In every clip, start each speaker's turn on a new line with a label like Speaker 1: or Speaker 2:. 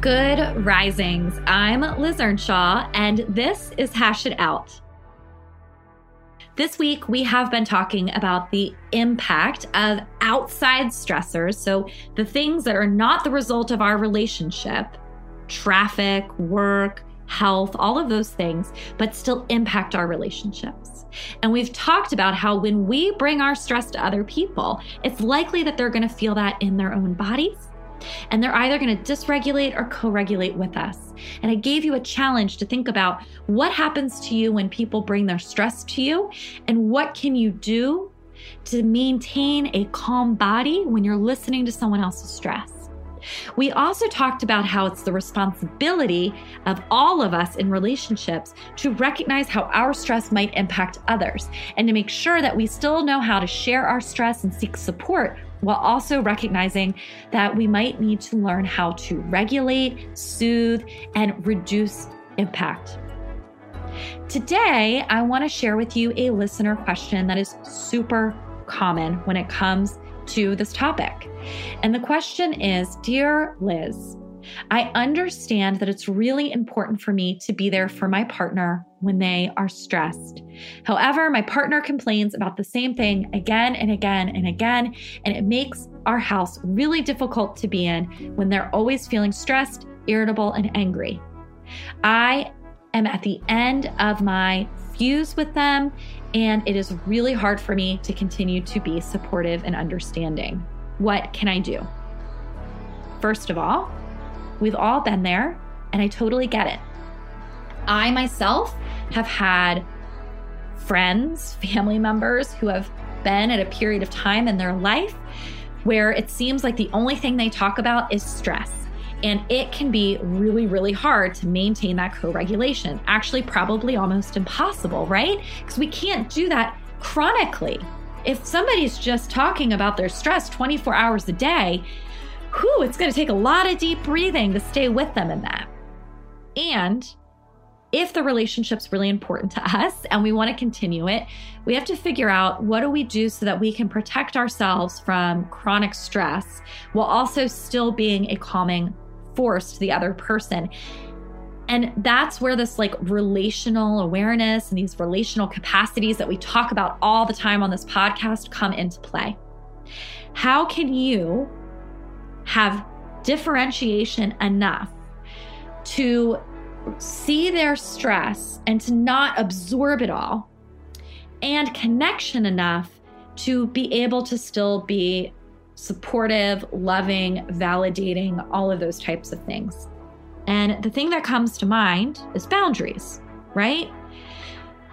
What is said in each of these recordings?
Speaker 1: Good risings. I'm Liz Earnshaw, and this is Hash It Out. This week, we have been talking about the impact of outside stressors. So, the things that are not the result of our relationship, traffic, work, health, all of those things, but still impact our relationships. And we've talked about how when we bring our stress to other people, it's likely that they're going to feel that in their own bodies and they're either going to dysregulate or co regulate with us. And I gave you a challenge to think about what happens to you when people bring their stress to you, and what can you do to maintain a calm body when you're listening to someone else's stress. We also talked about how it's the responsibility of all of us in relationships to recognize how our stress might impact others and to make sure that we still know how to share our stress and seek support while also recognizing that we might need to learn how to regulate, soothe, and reduce impact. Today, I want to share with you a listener question that is super common when it comes to this topic. And the question is Dear Liz, I understand that it's really important for me to be there for my partner when they are stressed. However, my partner complains about the same thing again and again and again, and it makes our house really difficult to be in when they're always feeling stressed, irritable, and angry. I am at the end of my with them, and it is really hard for me to continue to be supportive and understanding. What can I do? First of all, we've all been there, and I totally get it. I myself have had friends, family members who have been at a period of time in their life where it seems like the only thing they talk about is stress. And it can be really, really hard to maintain that co regulation. Actually, probably almost impossible, right? Because we can't do that chronically. If somebody's just talking about their stress 24 hours a day, whew, it's going to take a lot of deep breathing to stay with them in that. And if the relationship's really important to us and we want to continue it, we have to figure out what do we do so that we can protect ourselves from chronic stress while also still being a calming force to the other person. And that's where this like relational awareness and these relational capacities that we talk about all the time on this podcast come into play. How can you have differentiation enough to see their stress and to not absorb it all, and connection enough to be able to still be supportive, loving, validating, all of those types of things. And the thing that comes to mind is boundaries, right?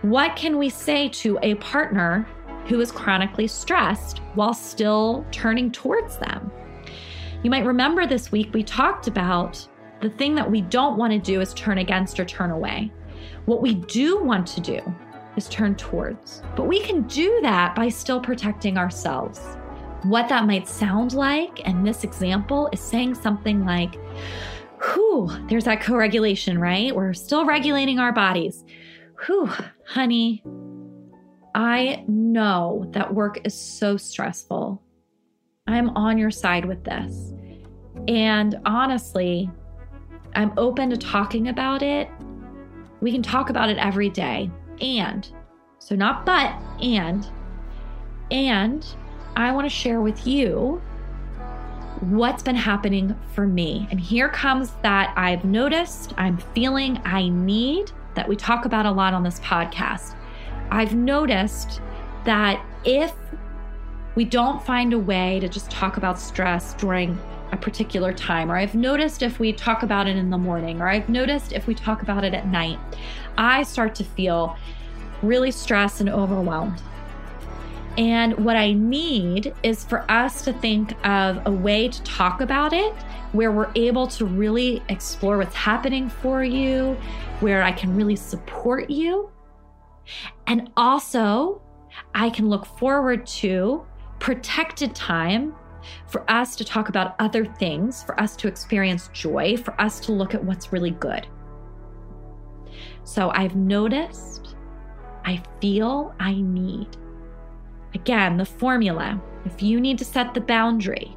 Speaker 1: What can we say to a partner who is chronically stressed while still turning towards them? You might remember this week we talked about the thing that we don't want to do is turn against or turn away. What we do want to do is turn towards. But we can do that by still protecting ourselves. What that might sound like, and this example is saying something like, Whew, there's that co regulation, right? We're still regulating our bodies. Whew, honey, I know that work is so stressful. I'm on your side with this. And honestly, I'm open to talking about it. We can talk about it every day. And, so not but, and, and I want to share with you what's been happening for me. And here comes that I've noticed, I'm feeling, I need that we talk about a lot on this podcast. I've noticed that if we don't find a way to just talk about stress during a particular time, or I've noticed if we talk about it in the morning, or I've noticed if we talk about it at night, I start to feel really stressed and overwhelmed. And what I need is for us to think of a way to talk about it where we're able to really explore what's happening for you, where I can really support you. And also, I can look forward to protected time for us to talk about other things, for us to experience joy, for us to look at what's really good. So I've noticed, I feel, I need. Again, the formula if you need to set the boundary,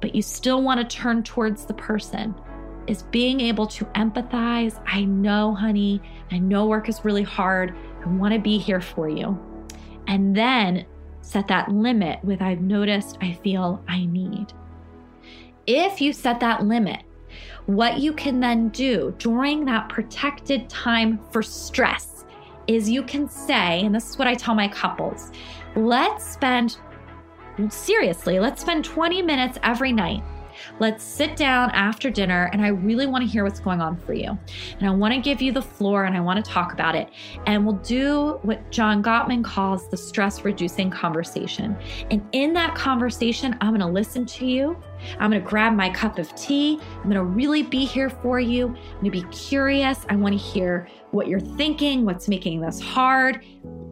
Speaker 1: but you still want to turn towards the person, is being able to empathize. I know, honey, I know work is really hard. I want to be here for you. And then set that limit with I've noticed, I feel, I need. If you set that limit, what you can then do during that protected time for stress is you can say, and this is what I tell my couples let's spend, seriously, let's spend 20 minutes every night Let's sit down after dinner and I really want to hear what's going on for you. And I want to give you the floor and I want to talk about it. And we'll do what John Gottman calls the stress reducing conversation. And in that conversation, I'm going to listen to you. I'm going to grab my cup of tea. I'm going to really be here for you. I'm going to be curious. I want to hear what you're thinking, what's making this hard.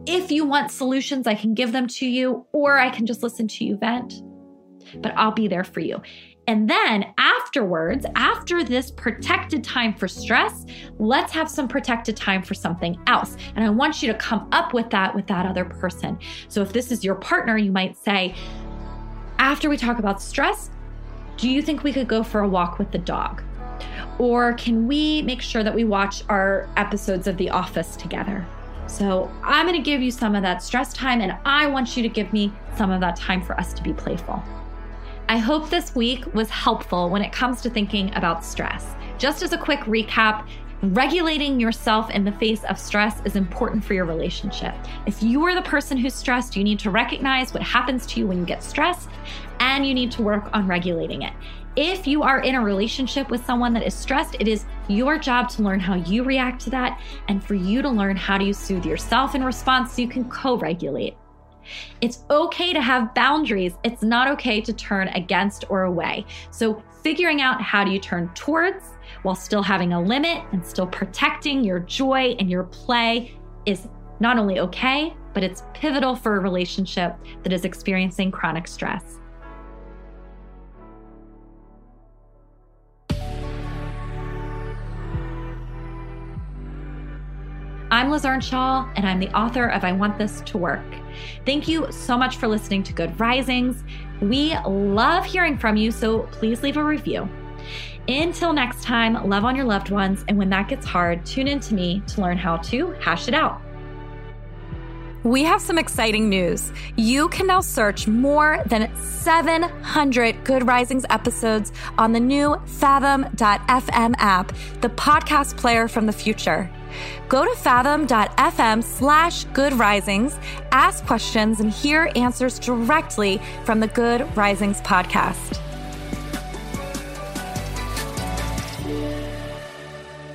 Speaker 1: If you want solutions, I can give them to you, or I can just listen to you vent. But I'll be there for you. And then afterwards, after this protected time for stress, let's have some protected time for something else. And I want you to come up with that with that other person. So if this is your partner, you might say, after we talk about stress, do you think we could go for a walk with the dog? Or can we make sure that we watch our episodes of The Office together? So I'm going to give you some of that stress time, and I want you to give me some of that time for us to be playful. I hope this week was helpful when it comes to thinking about stress. Just as a quick recap, Regulating yourself in the face of stress is important for your relationship. If you are the person who's stressed, you need to recognize what happens to you when you get stressed and you need to work on regulating it. If you are in a relationship with someone that is stressed, it is your job to learn how you react to that and for you to learn how do you soothe yourself in response so you can co regulate. It's okay to have boundaries. It's not okay to turn against or away. So, figuring out how do you turn towards while still having a limit and still protecting your joy and your play is not only okay, but it's pivotal for a relationship that is experiencing chronic stress. I'm Liz Earnshaw, and I'm the author of I Want This to Work. Thank you so much for listening to Good Risings. We love hearing from you, so please leave a review. Until next time, love on your loved ones, and when that gets hard, tune in to me to learn how to hash it out.
Speaker 2: We have some exciting news. You can now search more than 700 Good Risings episodes on the new Fathom.fm app, the podcast player from the future. Go to fathom.fm slash good risings, ask questions, and hear answers directly from the Good Risings podcast.